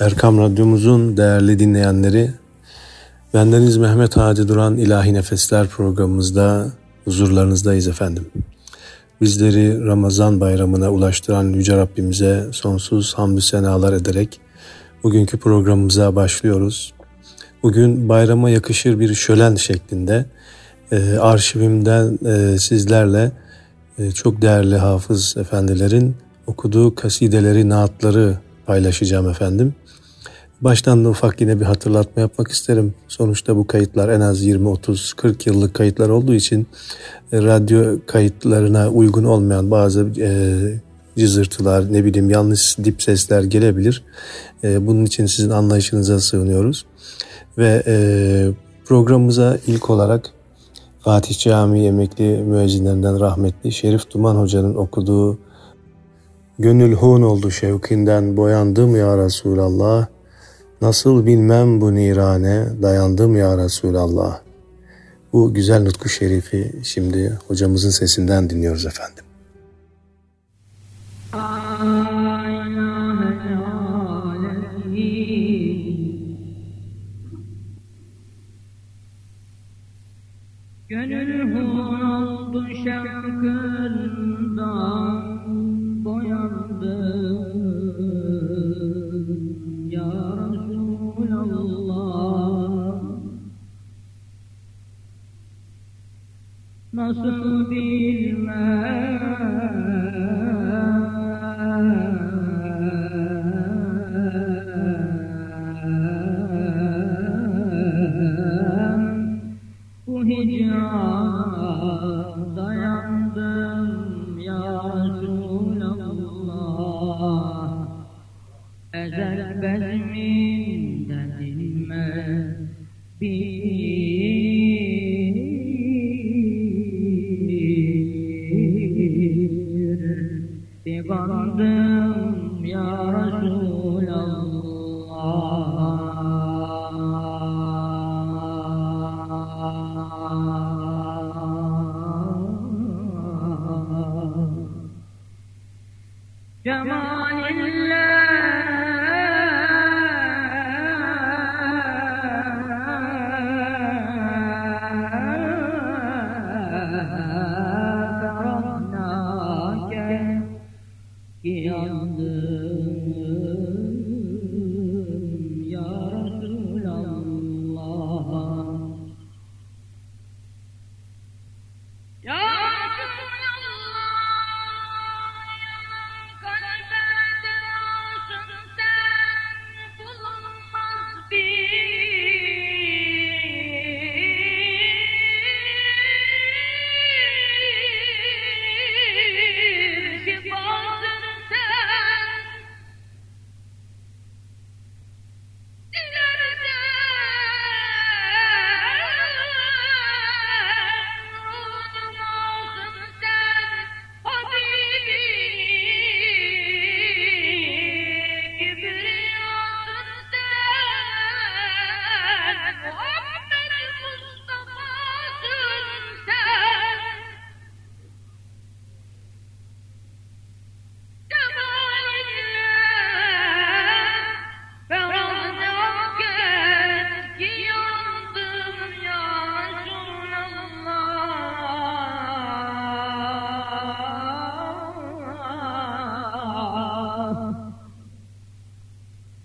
Erkam Radyomuzun değerli dinleyenleri, bendeniz Mehmet Hadi Duran İlahi Nefesler programımızda huzurlarınızdayız efendim. Bizleri Ramazan bayramına ulaştıran Yüce Rabbimize sonsuz hamdü senalar ederek bugünkü programımıza başlıyoruz. Bugün bayrama yakışır bir şölen şeklinde e, arşivimden e, sizlerle e, çok değerli hafız efendilerin okuduğu kasideleri, naatları paylaşacağım efendim. Baştan da ufak yine bir hatırlatma yapmak isterim. Sonuçta bu kayıtlar en az 20, 30, 40 yıllık kayıtlar olduğu için e, radyo kayıtlarına uygun olmayan bazı e, cızırtılar, ne bileyim yanlış dip sesler gelebilir. E, bunun için sizin anlayışınıza sığınıyoruz. Ve e, programımıza ilk olarak Fatih Camii emekli müezzinlerinden rahmetli Şerif Duman Hoca'nın okuduğu Gönül hun oldu şevkinden boyandım ya Resulallah. Nasıl bilmem bu nirane dayandım ya Resulallah. Bu güzel nutku şerifi şimdi hocamızın sesinden dinliyoruz efendim. Gönül hun oldu şevkından boyandım Nasıl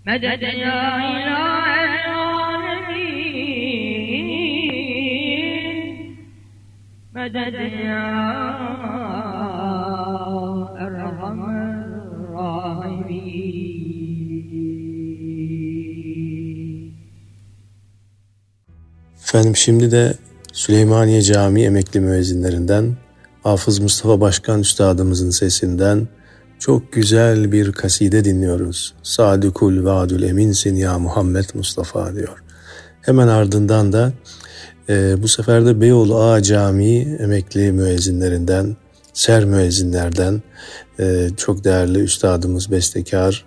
Medet ya ilahe alemin Medet Efendim şimdi de Süleymaniye Camii emekli müezzinlerinden Hafız Mustafa Başkan Üstadımızın sesinden çok güzel bir kaside dinliyoruz. Sadikul vaadül eminsin ya Muhammed Mustafa diyor. Hemen ardından da e, bu sefer de Beyoğlu Ağa Camii emekli müezzinlerinden, ser müezzinlerden e, çok değerli üstadımız bestekar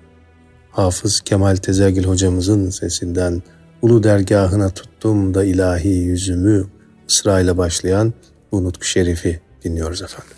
Hafız Kemal Tezergil hocamızın sesinden Ulu dergahına tuttum da ilahi yüzümü ısrayla başlayan bu nutku şerifi dinliyoruz efendim.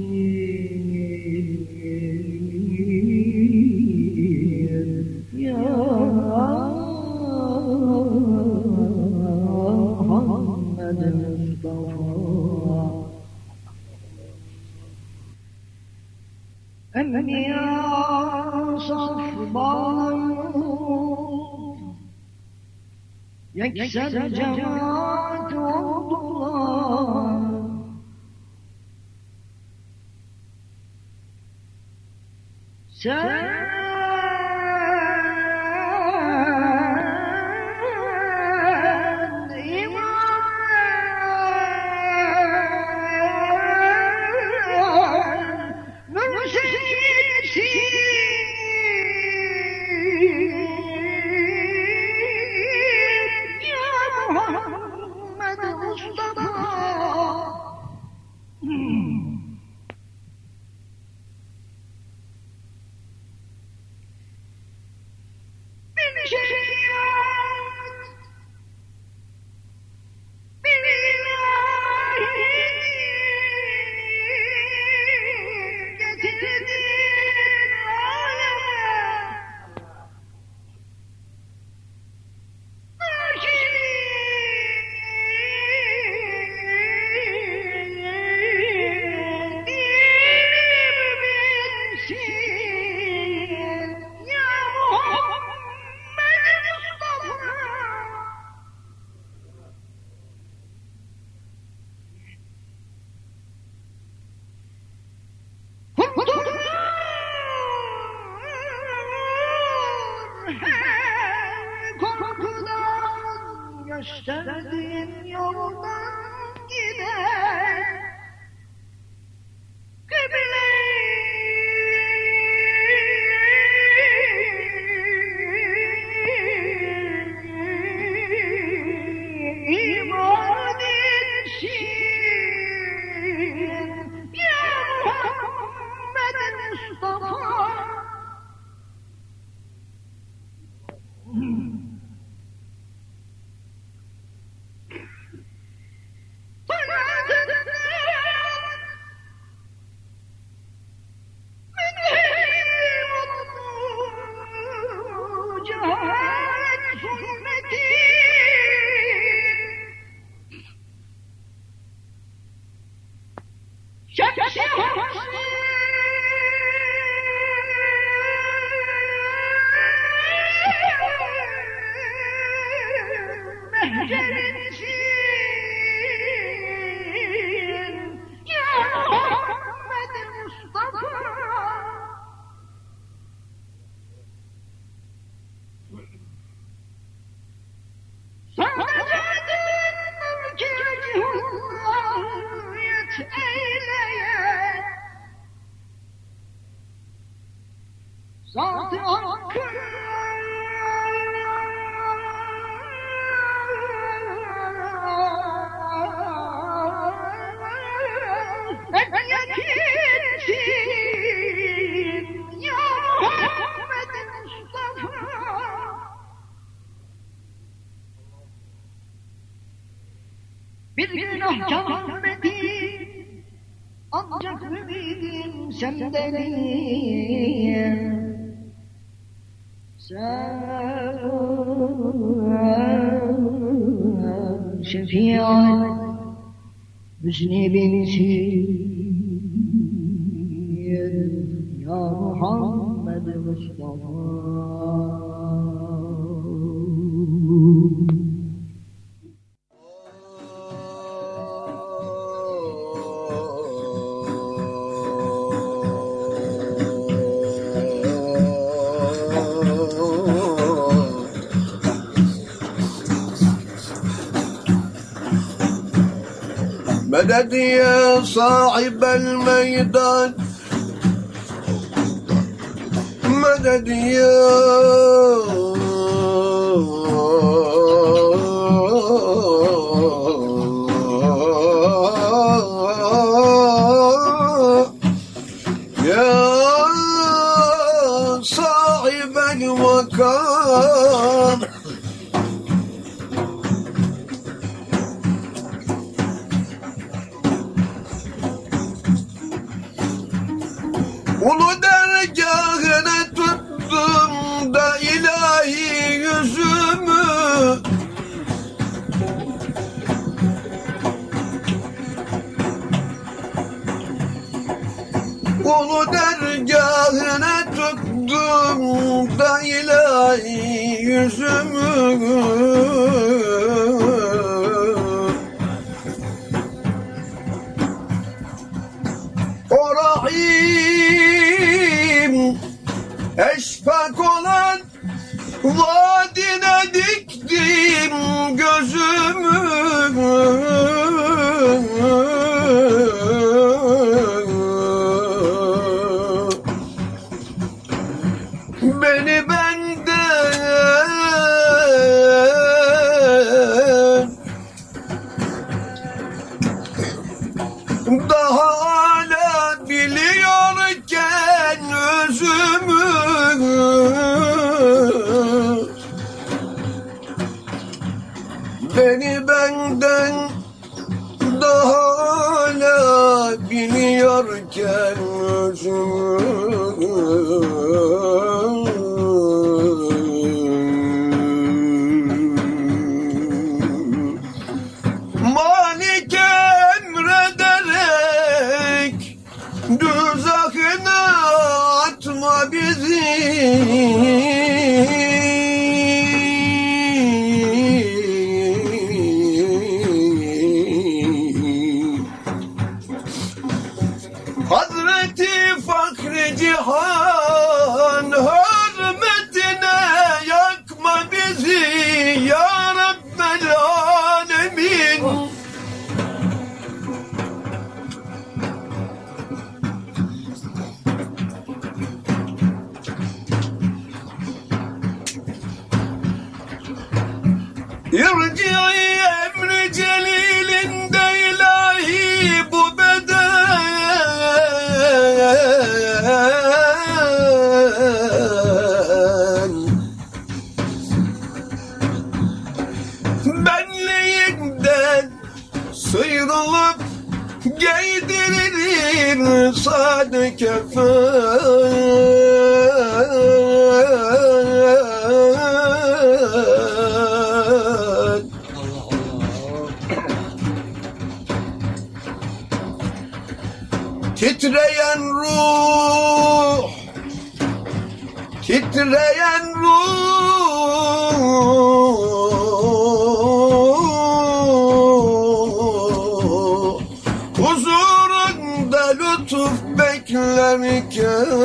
من صفبان يكسر جماعة وضلال سلام 啊啊啊啊啊 şefiat Hüsnü benisi Ya Muhammed Mustafa? الذي يا صاحب الميدان. مدد يا Kulu dergahına tuttum da ilahi yüzümü. Orahim Eşfak olan vadine diktim gözümü. Beni benden daha hala biliyorken özümü lütuf beklerken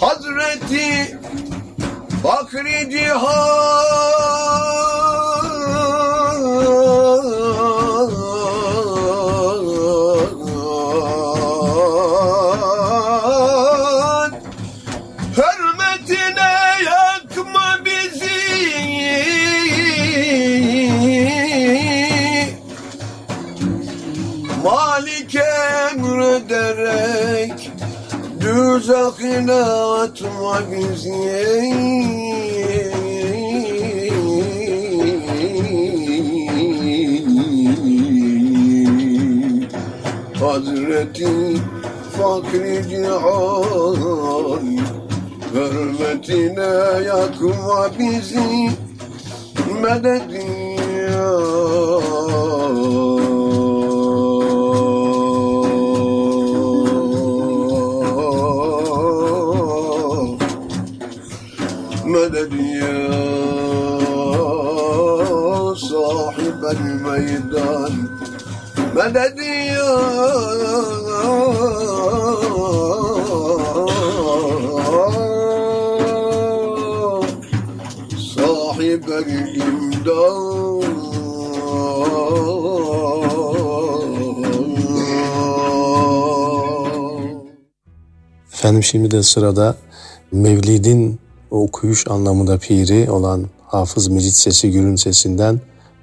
Hazreti Fakri Cihan Düzakine atma bizi Hazreti Fakri Cihan Hürmetine yakma bizi. Medet مدد يا صاحب الميدان مدد يا صاحب الإمداد Efendim şimdi de sırada Mevlid'in okuyuş anlamında piri olan Hafız Mecid Sesi Gül'ün sesinden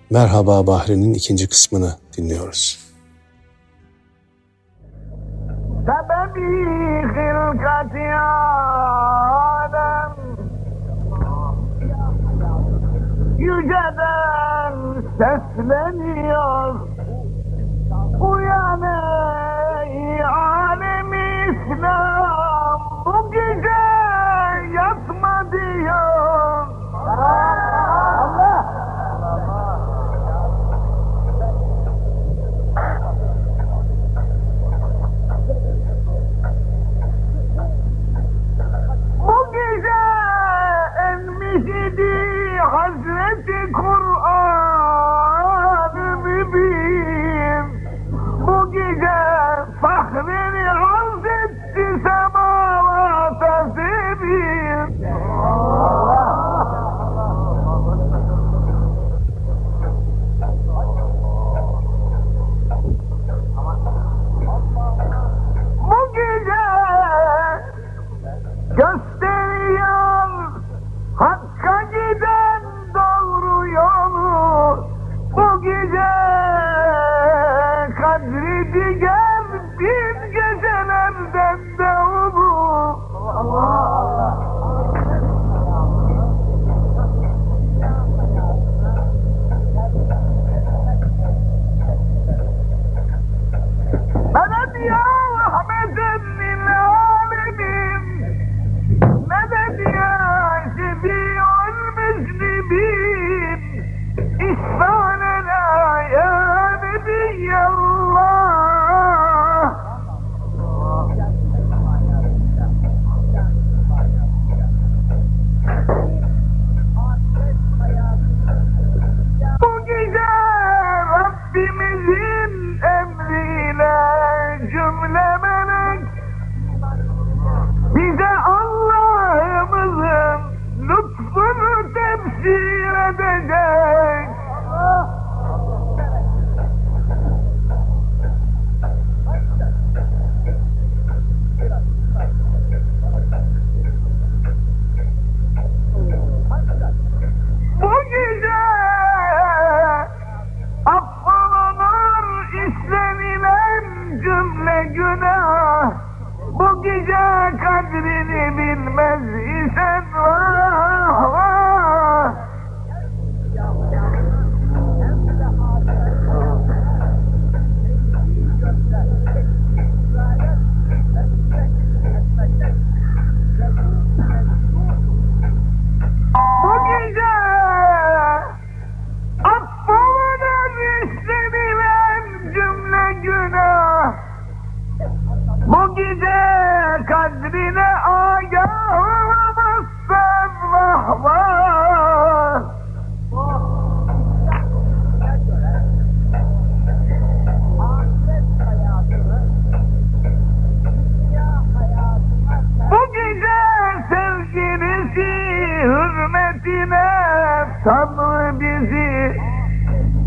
Merhaba Bahri'nin ikinci kısmını dinliyoruz. Sebebi hilkati alem Yüceden sesleniyor Uyan ey alem İslam Fatma diyor. Allah! Bu gece emmişidi Hazreti Kur'an. Hürmetine Tanrı bizi.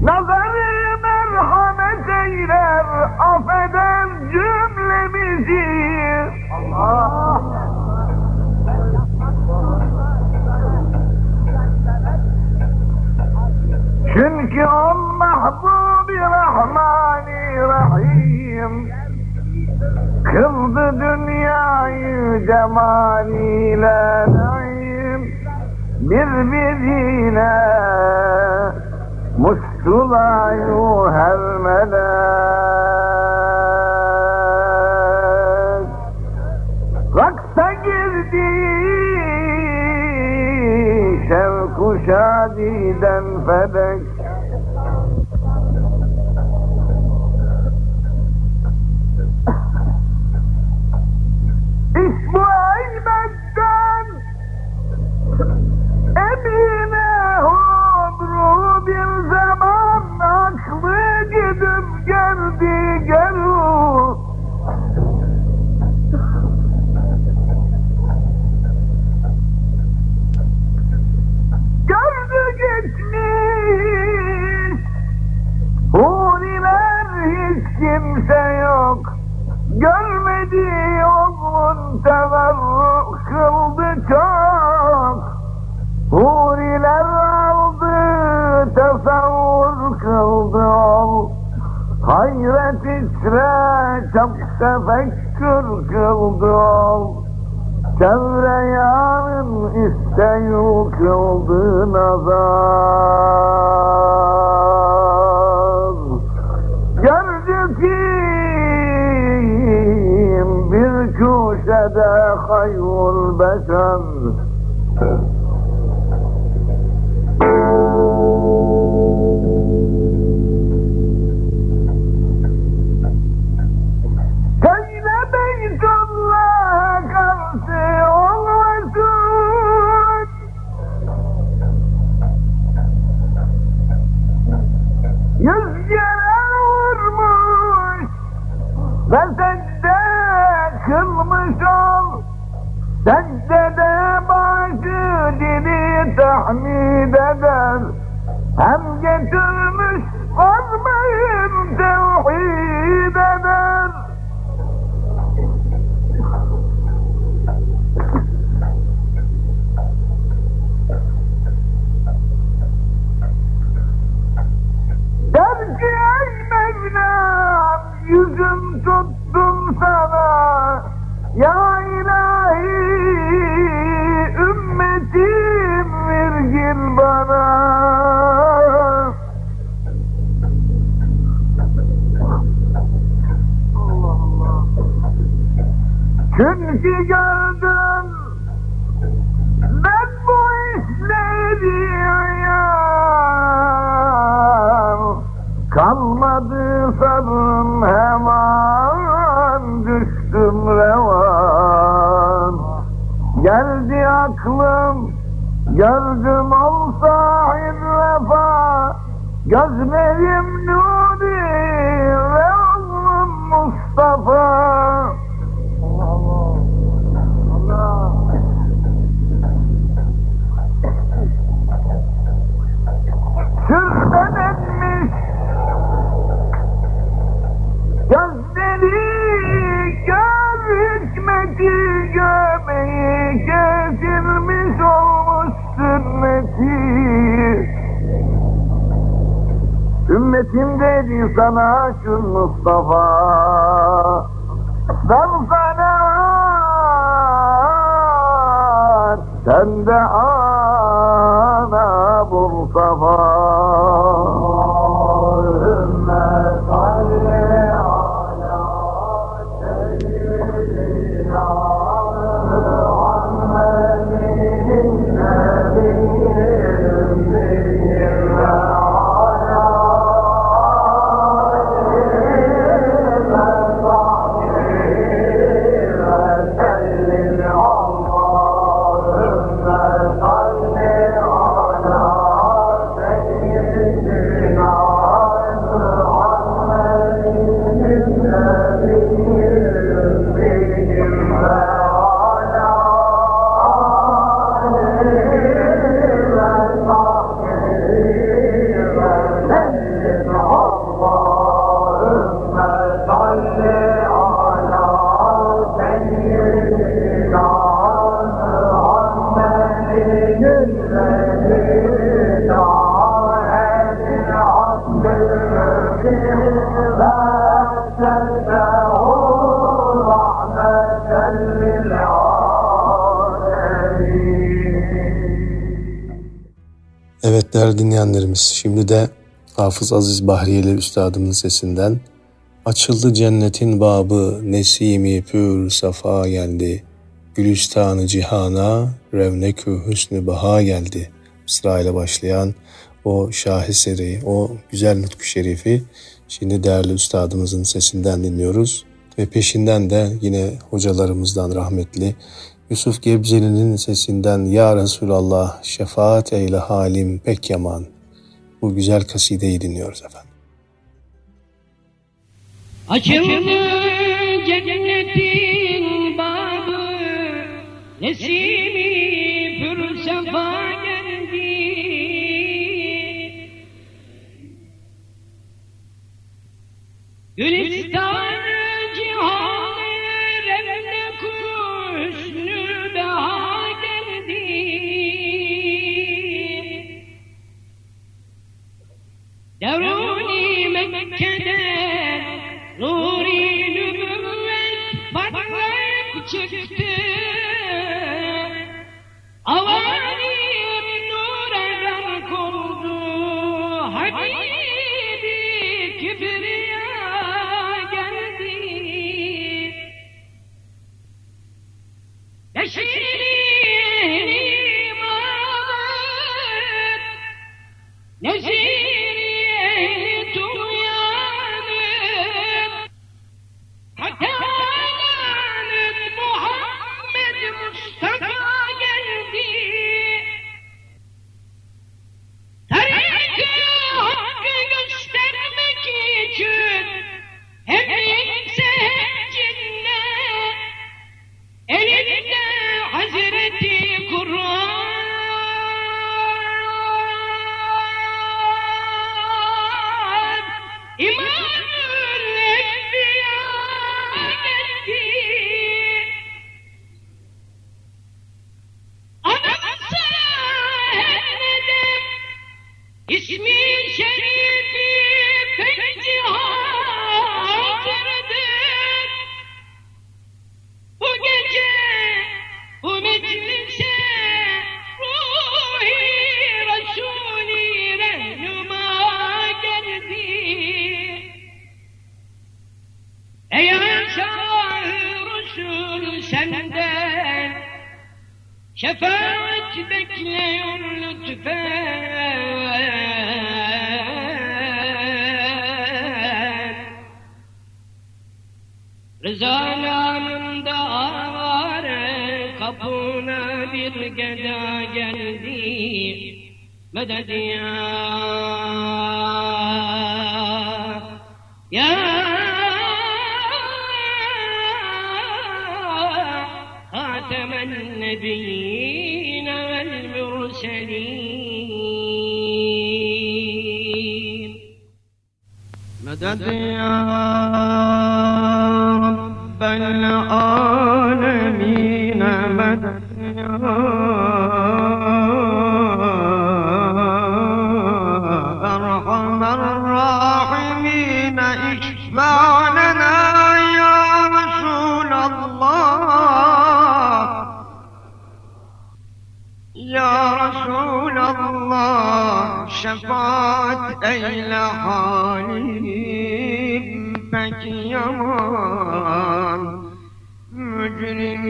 Nazarı merhamet eyler affeden cümlemizi. Allah Çünkü o mahbubi rahmani rahim Kıldı dünyayı cemaliyle Birbirine muştulayı her melek Raksa girdi şevku şadiden felek gidip geldi gelu Gördü gitmiş. Huriler hiç kimse yok. Görmedi oğlun teverruk kıldı çok. Huriler aldı tesavvur kıldı ol Hayret içre çok tefekkür kıldı ol Çevre yarın isteyu kıldı nazar Gördü kim bir köşede hayrul beşer Secde kılmış ol. Secdede başı dili tahmid eder. Hem getirmiş kalbim Ümmetim dedi sana şu Mustafa? Ben sana sen de ana bul Evet değerli dinleyenlerimiz şimdi de Hafız Aziz Bahriyeli Üstadımın sesinden Açıldı cennetin babı nesimi pür safa geldi. Gülistanı cihana revnekü hüsnü baha geldi. İle başlayan o şaheseri, o güzel nutku şerifi şimdi değerli üstadımızın sesinden dinliyoruz. Ve peşinden de yine hocalarımızdan rahmetli Yusuf Gebzeli'nin sesinden Ya Resulallah şefaat eyle halim pek yaman. Bu güzel kasideyi dinliyoruz efendim. Açıldı Nesimi pür sefa geldi. Gülistanı cihanı revne kuşnü beha geldi. Devruni Mekke'de Nuri nübüvvet parlak çıktı medet Ya Resulallah şefaat eyle halim. Pek yaman mücrimim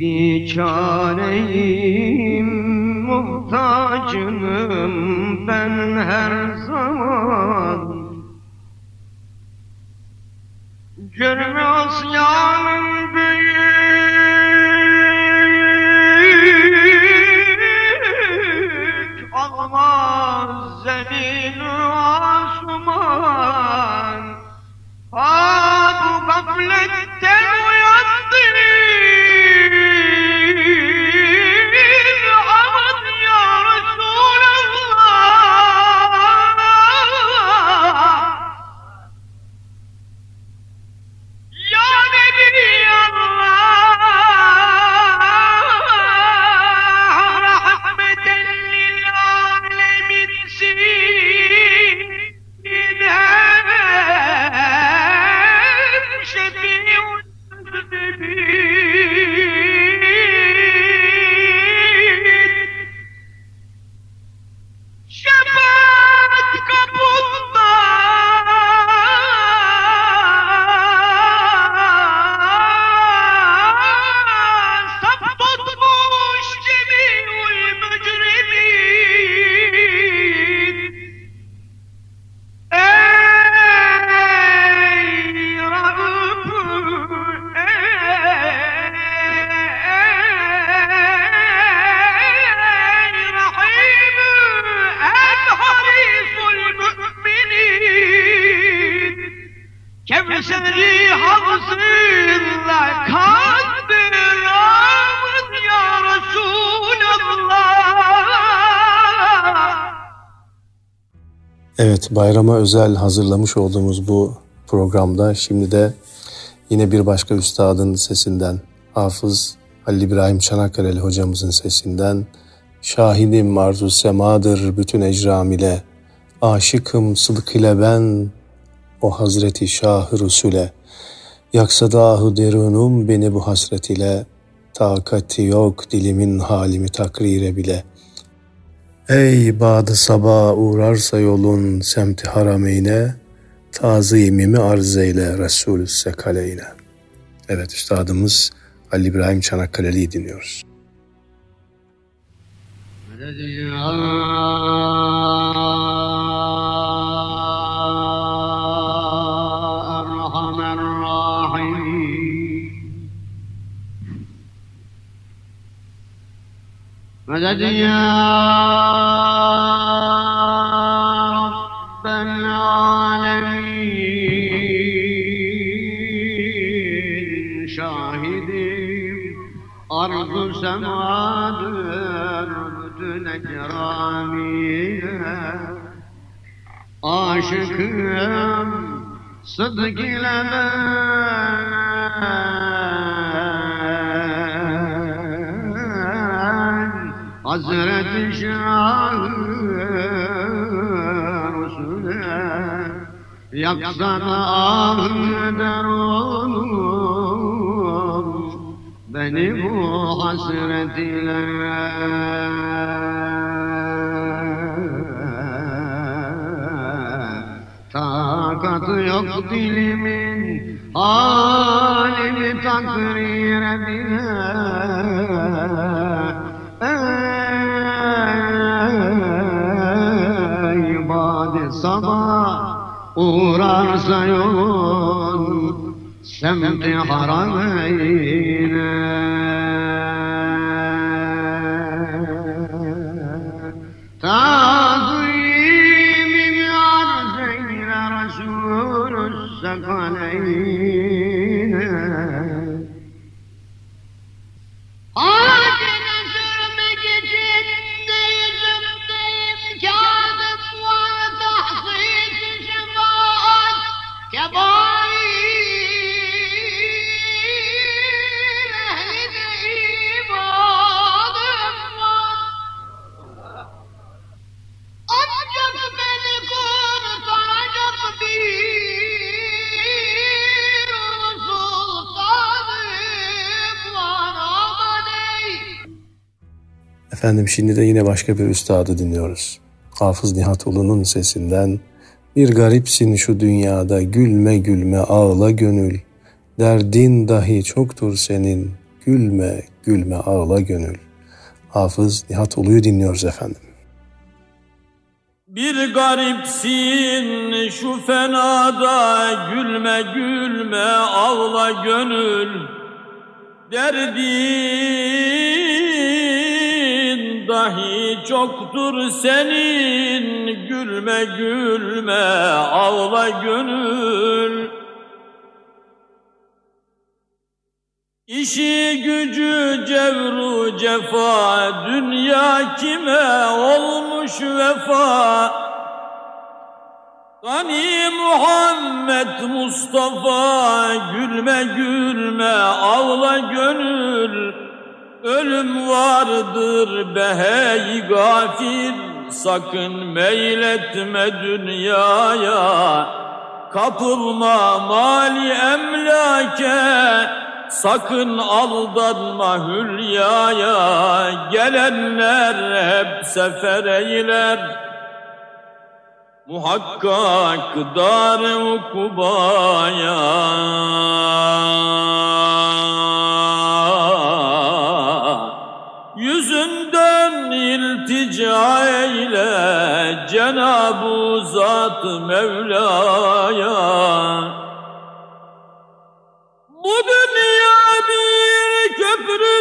biçareyim. Muhtacım ben her zaman. Cürmü asyanın büyüğü bu bayrama özel hazırlamış olduğumuz bu programda şimdi de yine bir başka üstadın sesinden Hafız Halil İbrahim Çanakkale'li hocamızın sesinden Şahidim arzu semadır bütün ecram ile Aşıkım sıdık ile ben o Hazreti Şah-ı Rusule. Yaksa dahu derunum beni bu hasret ile Takati yok dilimin halimi takrire bile Ey badı sabah uğrarsa yolun semti harameyne, tazimimi arz eyle Resulü Sekaleyle. Evet üstadımız Ali İbrahim Çanakkale'liyi dinliyoruz. Meded مدد يا رب العالمين شاهدين أرض سماdır bütün ekramiye Aşıkım sıdk ile Hazreti Şah Resulüne Yaksana ahder olur Beni bu hasret ile Takatı yok dilimin halimi takrir bile Bade sabah uğrarsa yolun semti harameyne Efendim şimdi de yine başka bir üstadı dinliyoruz. Hafız Nihat Ulu'nun sesinden bir garipsin şu dünyada gülme gülme ağla gönül. Derdin dahi çoktur senin gülme gülme ağla gönül. Hafız Nihat Ulu'yu dinliyoruz efendim. Bir garipsin şu fenada gülme gülme ağla gönül Derdin dahi çoktur senin. Gülme gülme ağla gönül. İşi gücü cevru cefa Dünya kime olmuş vefa? Gani Muhammed Mustafa Gülme gülme ağla gönül Ölüm vardır be hey gafil. Sakın meyletme dünyaya. Kapılma mali emlake. Sakın aldanma hülyaya. Gelenler hep sefer eyler Muhakkak dar-ı ukubaya Cenab-ı Zat Mevla'ya. Bu dünya bir köprüdür,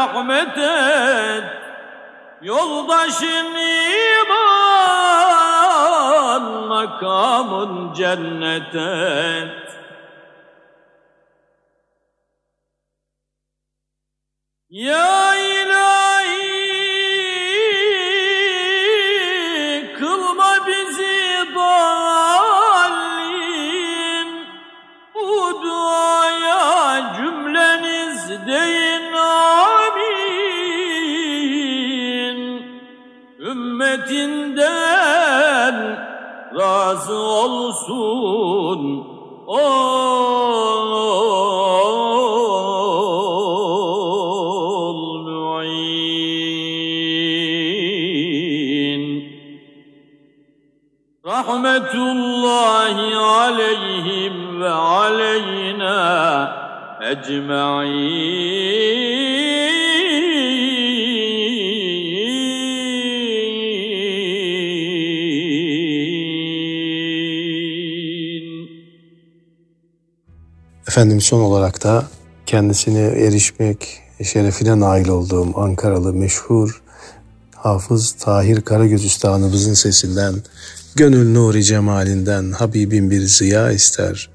rahmet et Yoldaşın iman makamın cennet et. Ya razı olsun. Ol mu'in. Rahmetullahi aleyhim ve aleyna ecma'in Efendim son olarak da kendisine erişmek şerefine nail olduğum Ankaralı meşhur Hafız Tahir Karagöz Üstadımızın sesinden Gönül nuri cemalinden Habibim bir ziya ister.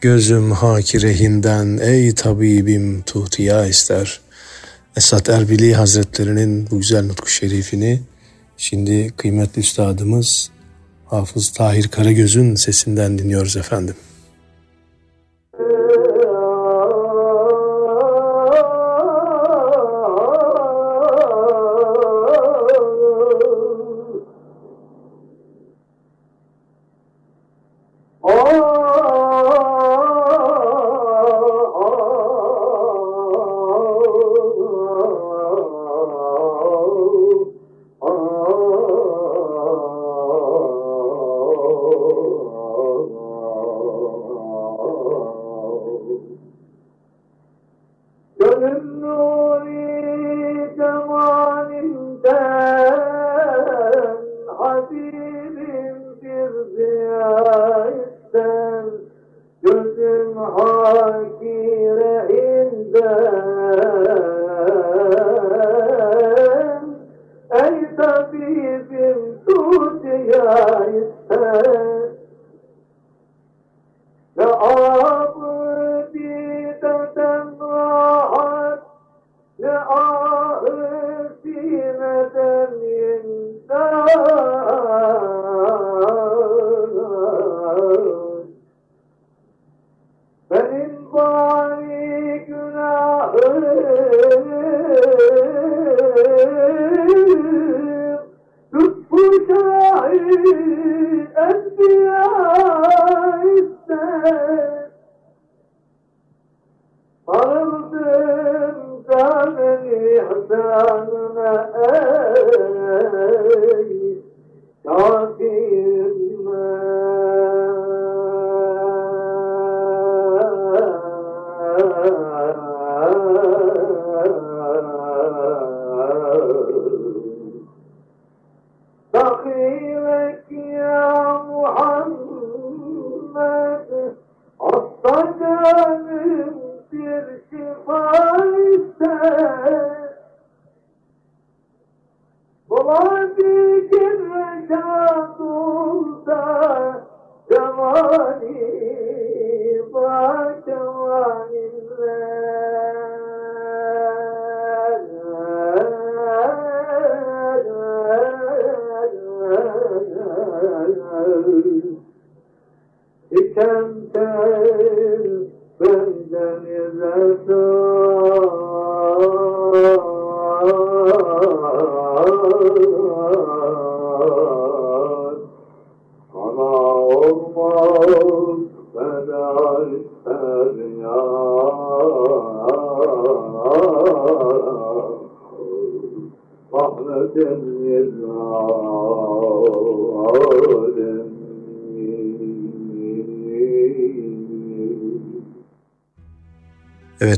Gözüm haki rehinden ey tabibim tuhtiya ister. Esat Erbili Hazretlerinin bu güzel nutku şerifini şimdi kıymetli üstadımız Hafız Tahir Karagöz'ün sesinden dinliyoruz efendim.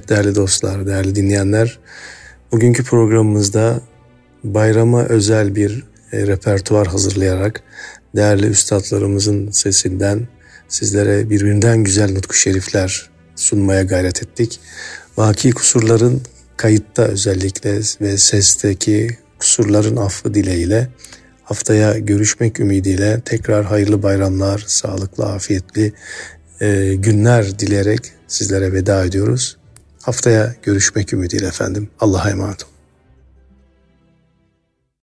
Değerli dostlar, değerli dinleyenler, bugünkü programımızda bayrama özel bir e, repertuar hazırlayarak değerli üstadlarımızın sesinden sizlere birbirinden güzel nutku şerifler sunmaya gayret ettik. Vaki kusurların kayıtta özellikle ve sesteki kusurların affı dileğiyle haftaya görüşmek ümidiyle tekrar hayırlı bayramlar, sağlıklı, afiyetli e, günler dileyerek sizlere veda ediyoruz. Haftaya görüşmek ümidiyle efendim. Allah'a emanet olun.